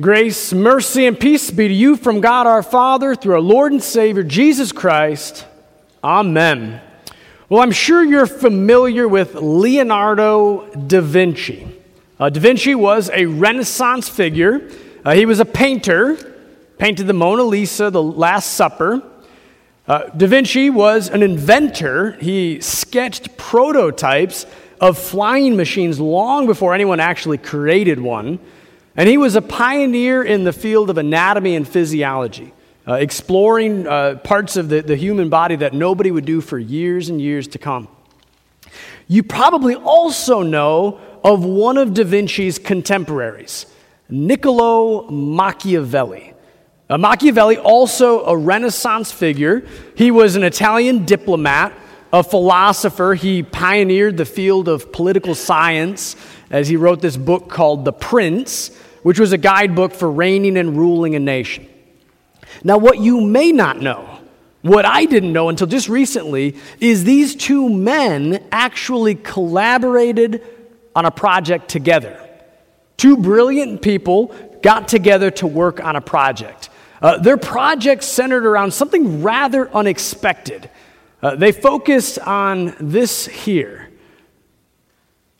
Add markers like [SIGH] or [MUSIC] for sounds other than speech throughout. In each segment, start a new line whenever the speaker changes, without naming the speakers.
Grace, mercy, and peace be to you from God our Father through our Lord and Savior Jesus Christ. Amen. Well, I'm sure you're familiar with Leonardo da Vinci. Uh, da Vinci was a Renaissance figure. Uh, he was a painter, painted the Mona Lisa, the Last Supper. Uh, da Vinci was an inventor. He sketched prototypes of flying machines long before anyone actually created one. And he was a pioneer in the field of anatomy and physiology, uh, exploring uh, parts of the, the human body that nobody would do for years and years to come. You probably also know of one of Da Vinci's contemporaries, Niccolo Machiavelli. Uh, Machiavelli, also a Renaissance figure, he was an Italian diplomat, a philosopher. He pioneered the field of political science as he wrote this book called The Prince which was a guidebook for reigning and ruling a nation. Now, what you may not know, what I didn't know until just recently, is these two men actually collaborated on a project together. Two brilliant people got together to work on a project. Uh, their project centered around something rather unexpected. Uh, they focused on this here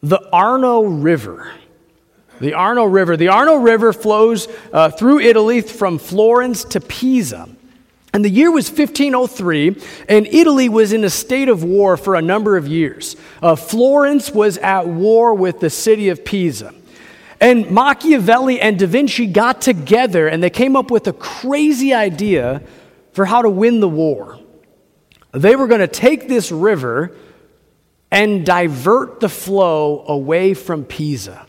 the Arno River. The Arno River. The Arno River flows uh, through Italy from Florence to Pisa. And the year was 1503, and Italy was in a state of war for a number of years. Uh, Florence was at war with the city of Pisa. And Machiavelli and Da Vinci got together and they came up with a crazy idea for how to win the war. They were going to take this river and divert the flow away from Pisa.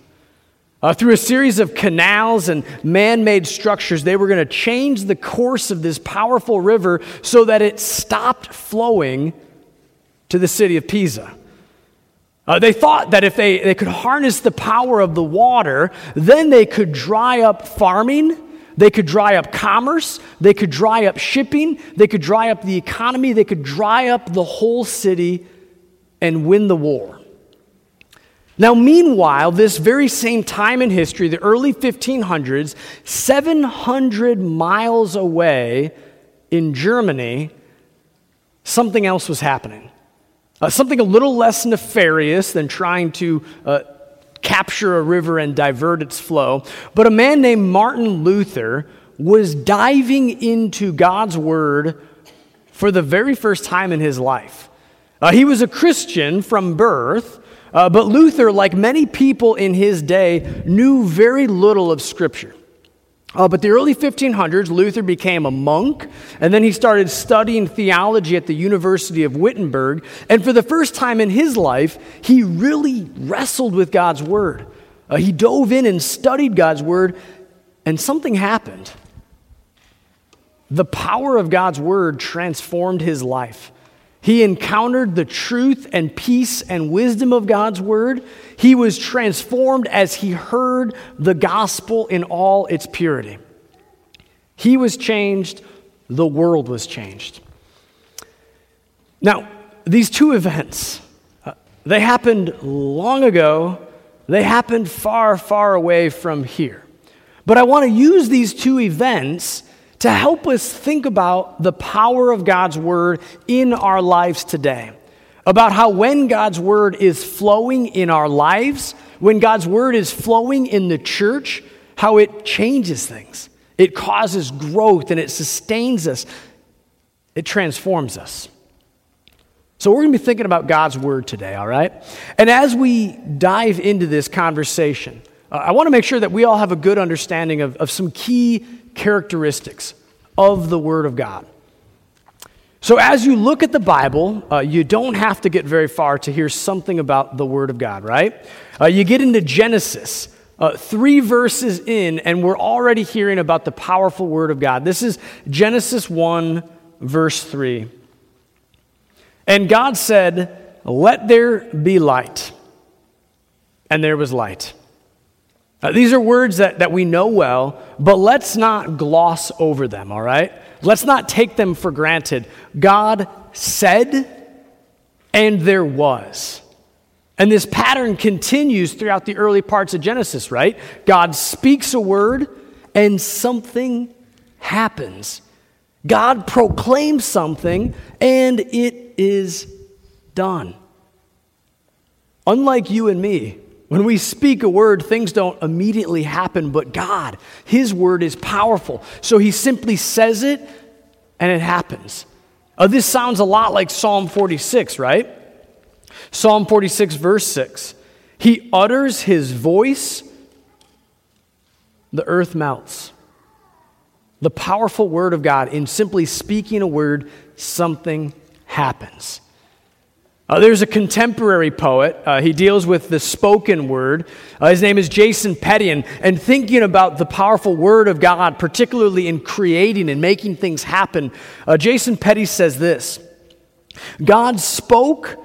Uh, through a series of canals and man made structures, they were going to change the course of this powerful river so that it stopped flowing to the city of Pisa. Uh, they thought that if they, they could harness the power of the water, then they could dry up farming, they could dry up commerce, they could dry up shipping, they could dry up the economy, they could dry up the whole city and win the war. Now, meanwhile, this very same time in history, the early 1500s, 700 miles away in Germany, something else was happening. Uh, something a little less nefarious than trying to uh, capture a river and divert its flow. But a man named Martin Luther was diving into God's Word for the very first time in his life. Uh, he was a Christian from birth. Uh, but Luther, like many people in his day, knew very little of Scripture. Uh, but the early 1500s, Luther became a monk, and then he started studying theology at the University of Wittenberg. And for the first time in his life, he really wrestled with God's Word. Uh, he dove in and studied God's Word, and something happened. The power of God's Word transformed his life. He encountered the truth and peace and wisdom of God's word. He was transformed as he heard the gospel in all its purity. He was changed, the world was changed. Now, these two events, uh, they happened long ago. They happened far, far away from here. But I want to use these two events to help us think about the power of God's Word in our lives today. About how when God's Word is flowing in our lives, when God's Word is flowing in the church, how it changes things. It causes growth and it sustains us, it transforms us. So, we're going to be thinking about God's Word today, all right? And as we dive into this conversation, uh, I want to make sure that we all have a good understanding of, of some key characteristics of the Word of God. So, as you look at the Bible, uh, you don't have to get very far to hear something about the Word of God, right? Uh, you get into Genesis, uh, three verses in, and we're already hearing about the powerful Word of God. This is Genesis 1, verse 3. And God said, Let there be light. And there was light. Uh, these are words that, that we know well, but let's not gloss over them, all right? Let's not take them for granted. God said, and there was. And this pattern continues throughout the early parts of Genesis, right? God speaks a word, and something happens. God proclaims something, and it is done. Unlike you and me, when we speak a word, things don't immediately happen, but God, His word is powerful. So He simply says it, and it happens. Uh, this sounds a lot like Psalm 46, right? Psalm 46, verse 6. He utters His voice, the earth melts. The powerful word of God, in simply speaking a word, something happens. Uh, there's a contemporary poet. Uh, he deals with the spoken word. Uh, his name is Jason Petty. And, and thinking about the powerful word of God, particularly in creating and making things happen, uh, Jason Petty says this God spoke,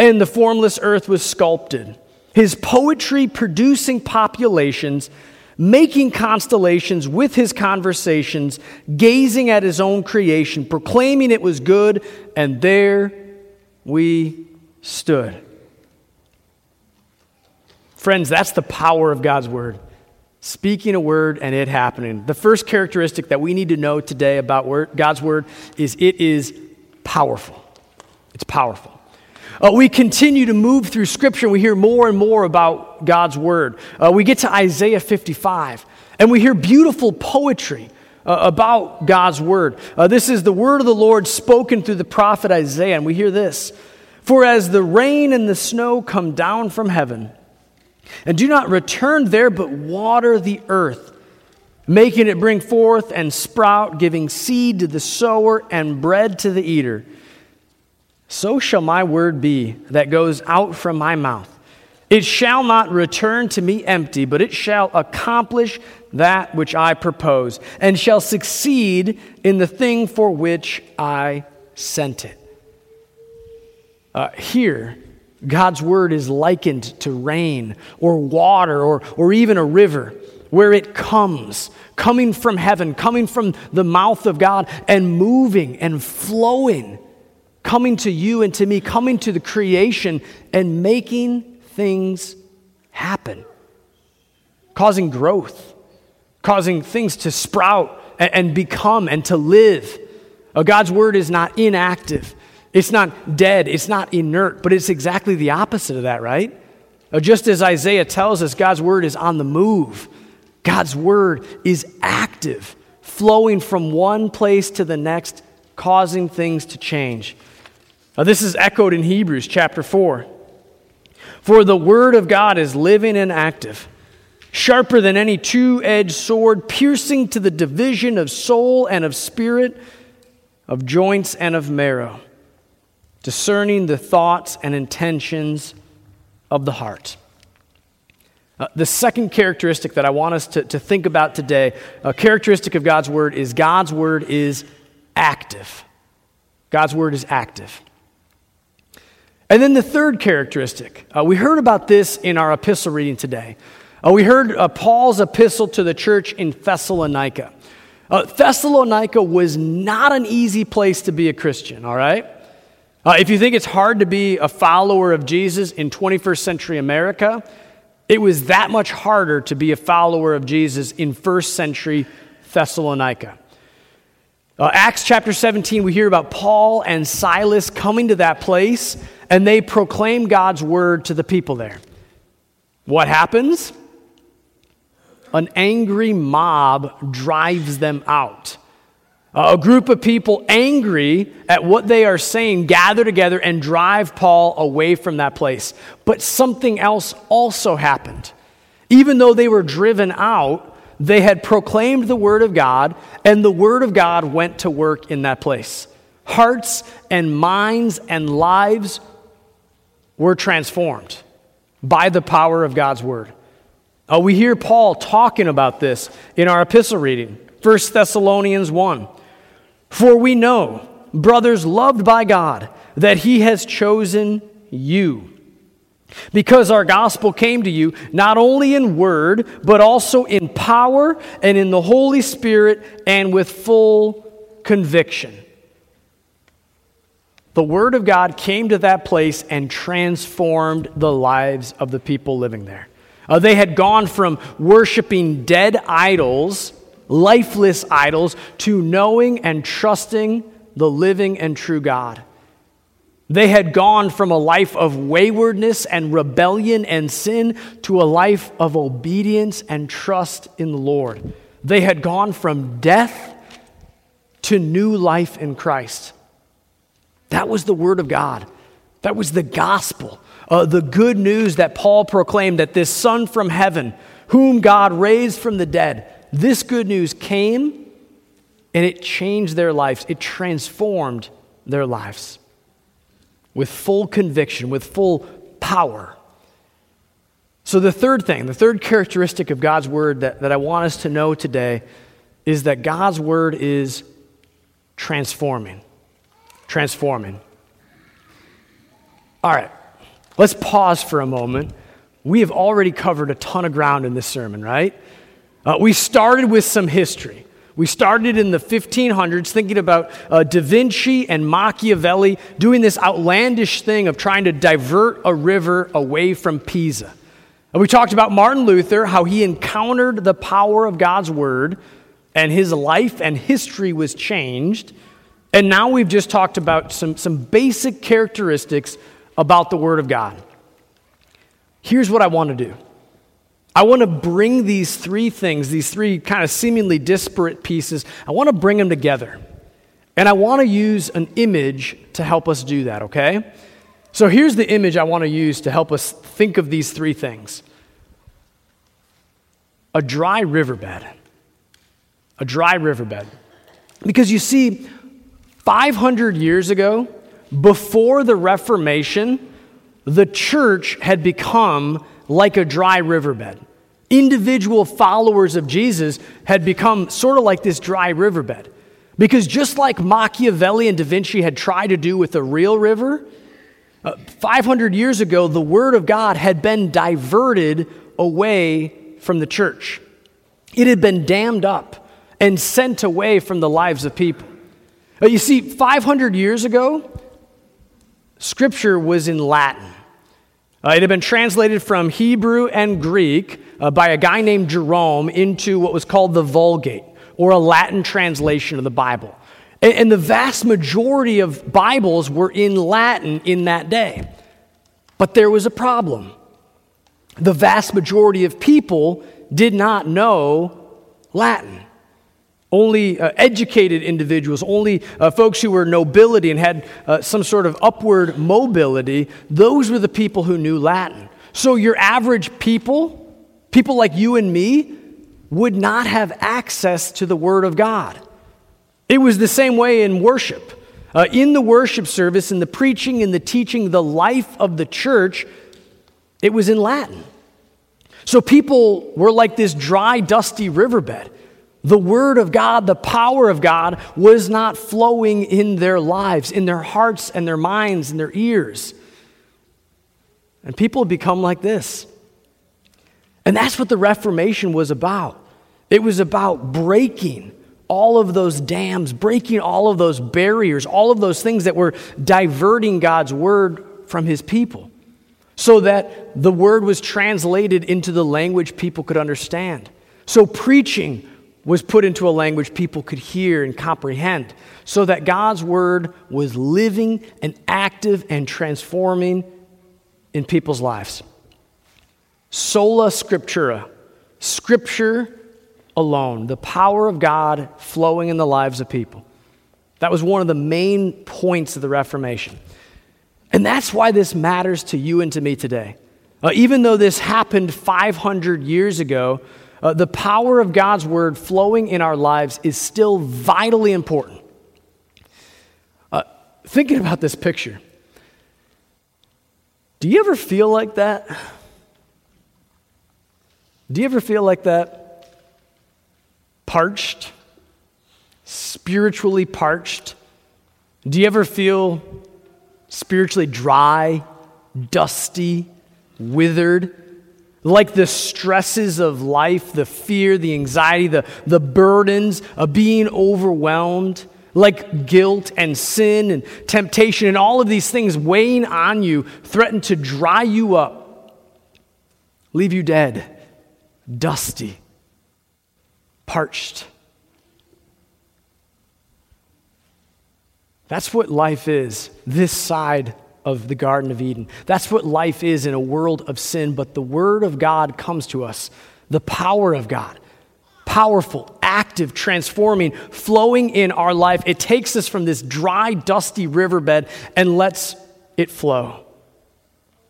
and the formless earth was sculpted. His poetry producing populations, making constellations with his conversations, gazing at his own creation, proclaiming it was good, and there we stood. Friends, that's the power of God's word. Speaking a word and it happening. The first characteristic that we need to know today about word, God's word is it is powerful. It's powerful. Uh, we continue to move through Scripture we hear more and more about God's Word. Uh, we get to Isaiah 55 and we hear beautiful poetry uh, about God's Word. Uh, this is the Word of the Lord spoken through the prophet Isaiah, and we hear this For as the rain and the snow come down from heaven, and do not return there, but water the earth, making it bring forth and sprout, giving seed to the sower and bread to the eater so shall my word be that goes out from my mouth. It shall not return to me empty, but it shall accomplish that which I propose, and shall succeed in the thing for which I sent it. Uh, here, God's word is likened to rain or water or, or even a river where it comes, coming from heaven, coming from the mouth of God, and moving and flowing coming to you and to me, coming to the creation and making things happen, causing growth, causing things to sprout and, and become and to live. Uh, God's word is not inactive, it's not dead, it's not inert, but it's exactly the opposite of that, right? Uh, just as Isaiah tells us, God's word is on the move. God's word is active, flowing from one place to the next, causing things to change. This is echoed in Hebrews chapter 4. For the word of God is living and active, sharper than any two edged sword, piercing to the division of soul and of spirit, of joints and of marrow, discerning the thoughts and intentions of the heart. Uh, the second characteristic that I want us to, to think about today, a characteristic of God's word, is God's word is active. God's word is active. And then the third characteristic, uh, we heard about this in our epistle reading today. Uh, we heard uh, Paul's epistle to the church in Thessalonica. Uh, Thessalonica was not an easy place to be a Christian, all right? Uh, if you think it's hard to be a follower of Jesus in 21st century America, it was that much harder to be a follower of Jesus in first century Thessalonica. Uh, Acts chapter 17, we hear about Paul and Silas coming to that place and they proclaim God's word to the people there. What happens? An angry mob drives them out. A group of people angry at what they are saying gather together and drive Paul away from that place. But something else also happened. Even though they were driven out, they had proclaimed the word of God, and the word of God went to work in that place. Hearts and minds and lives were transformed by the power of God's word. Uh, we hear Paul talking about this in our epistle reading, 1 Thessalonians 1. For we know, brothers loved by God, that he has chosen you. Because our gospel came to you not only in word, but also in power and in the Holy Spirit and with full conviction. The Word of God came to that place and transformed the lives of the people living there. Uh, they had gone from worshiping dead idols lifeless idols to knowing and trusting the living and true God. They had gone from a life of waywardness and rebellion and sin to a life of obedience and trust in the Lord. They had gone from death to new life in Christ. That was the Word of God. That was the gospel, uh, the good news that Paul proclaimed that this Son from heaven, whom God raised from the dead, this good news came and it changed their lives. It transformed their lives with full conviction, with full power. So, the third thing, the third characteristic of God's word that, that I want us to know today is that God's word is transforming. Transforming. All right, let's pause for a moment. We have already covered a ton of ground in this sermon, right? Uh, we started with some history. We started in the 1500s thinking about uh, Da Vinci and Machiavelli doing this outlandish thing of trying to divert a river away from Pisa. And we talked about Martin Luther, how he encountered the power of God's word, and his life and history was changed. And now we've just talked about some, some basic characteristics about the word of God. Here's what I want to do I want to bring these three things, these three kind of seemingly disparate pieces, I want to bring them together. And I want to use an image to help us do that, okay? So here's the image I want to use to help us think of these three things a dry riverbed. A dry riverbed. Because you see, 500 years ago, before the Reformation, the church had become like a dry riverbed. Individual followers of Jesus had become sort of like this dry riverbed. Because just like Machiavelli and Da Vinci had tried to do with a real river, uh, 500 years ago, the Word of God had been diverted away from the church. It had been dammed up and sent away from the lives of people. Uh, you see, 500 years ago, Scripture was in Latin. Uh, it had been translated from Hebrew and Greek uh, by a guy named Jerome into what was called the Vulgate, or a Latin translation of the Bible. And, and the vast majority of Bibles were in Latin in that day. But there was a problem. The vast majority of people did not know Latin. Only uh, educated individuals, only uh, folks who were nobility and had uh, some sort of upward mobility, those were the people who knew Latin. So your average people, people like you and me, would not have access to the Word of God. It was the same way in worship. Uh, in the worship service, in the preaching, in the teaching, the life of the church, it was in Latin. So people were like this dry, dusty riverbed. The Word of God, the power of God, was not flowing in their lives, in their hearts and their minds and their ears. And people become like this. And that's what the Reformation was about. It was about breaking all of those dams, breaking all of those barriers, all of those things that were diverting God's Word from His people, so that the Word was translated into the language people could understand. So preaching was put into a language people could hear and comprehend, so that God's word was living and active and transforming in people's lives. Sola Scriptura, Scripture alone, the power of God flowing in the lives of people. That was one of the main points of the Reformation. And that's why this matters to you and to me today. Uh, even though this happened 500 years ago, uh, the power of God's word flowing in our lives is still vitally important. Uh, thinking about this picture, do you ever feel like that? Do you ever feel like that? Parched, spiritually parched? Do you ever feel spiritually dry, dusty, withered? like the stresses of life, the fear, the anxiety, the, the burdens of being overwhelmed, like guilt and sin and temptation and all of these things weighing on you, threaten to dry you up, leave you dead, dusty, parched. That's what life is this side of the Garden of Eden. That's what life is in a world of sin, but the Word of God comes to us, the power of God. Powerful, active, transforming, flowing in our life. It takes us from this dry, dusty riverbed and lets it flow.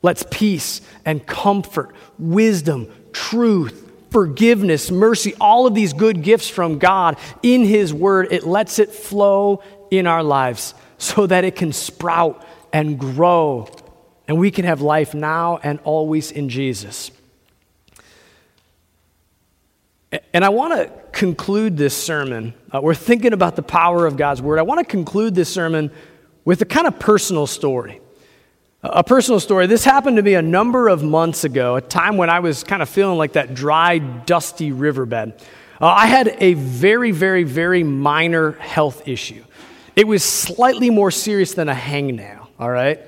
Let's peace and comfort, wisdom, truth, forgiveness, mercy, all of these good gifts from God in His Word, it lets it flow in our lives so that it can sprout and grow and we can have life now and always in Jesus. And I want to conclude this sermon. Uh, we're thinking about the power of God's Word. I want to conclude this sermon with a kind of personal story. A personal story. This happened to me a number of months ago, a time when I was kind of feeling like that dry, dusty riverbed. Uh, I had a very, very, very minor health issue. It was slightly more serious than a hangnail, all right?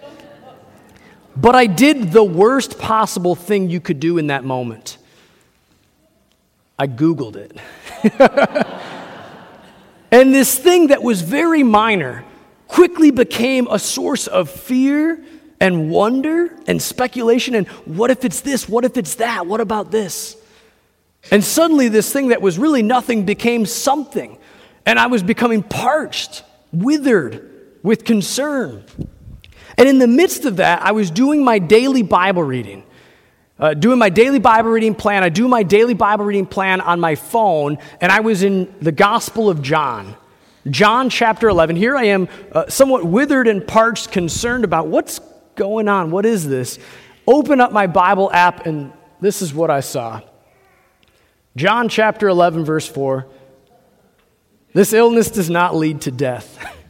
But I did the worst possible thing you could do in that moment. I Googled it. [LAUGHS] and this thing that was very minor quickly became a source of fear and wonder and speculation and what if it's this? What if it's that? What about this? And suddenly, this thing that was really nothing became something. And I was becoming parched, withered with concern. And in the midst of that, I was doing my daily Bible reading. Uh, doing my daily Bible reading plan. I do my daily Bible reading plan on my phone, and I was in the Gospel of John. John chapter 11. Here I am, uh, somewhat withered and parched, concerned about what's going on? What is this? Open up my Bible app, and this is what I saw. John chapter 11, verse 4. This illness does not lead to death. [LAUGHS]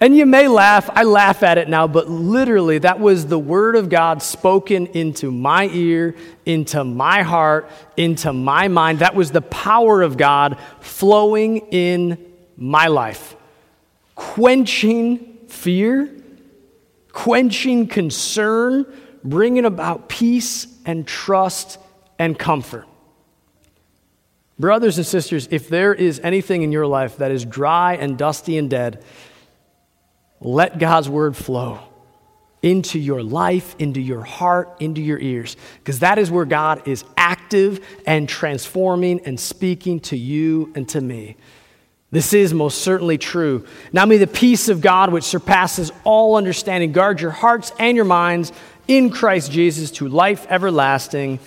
and you may laugh, I laugh at it now, but literally, that was the word of God spoken into my ear, into my heart, into my mind. That was the power of God flowing in my life, quenching fear quenching concern, bringing about peace and trust and comfort. Brothers and sisters, if there is anything in your life that is dry and dusty and dead, let God's word flow into your life, into your heart, into your ears, because that is where God is active and transforming and speaking to you and to me. This is most certainly true. Now may the peace of God, which surpasses all understanding, guard your hearts and your minds in Christ Jesus to life everlasting.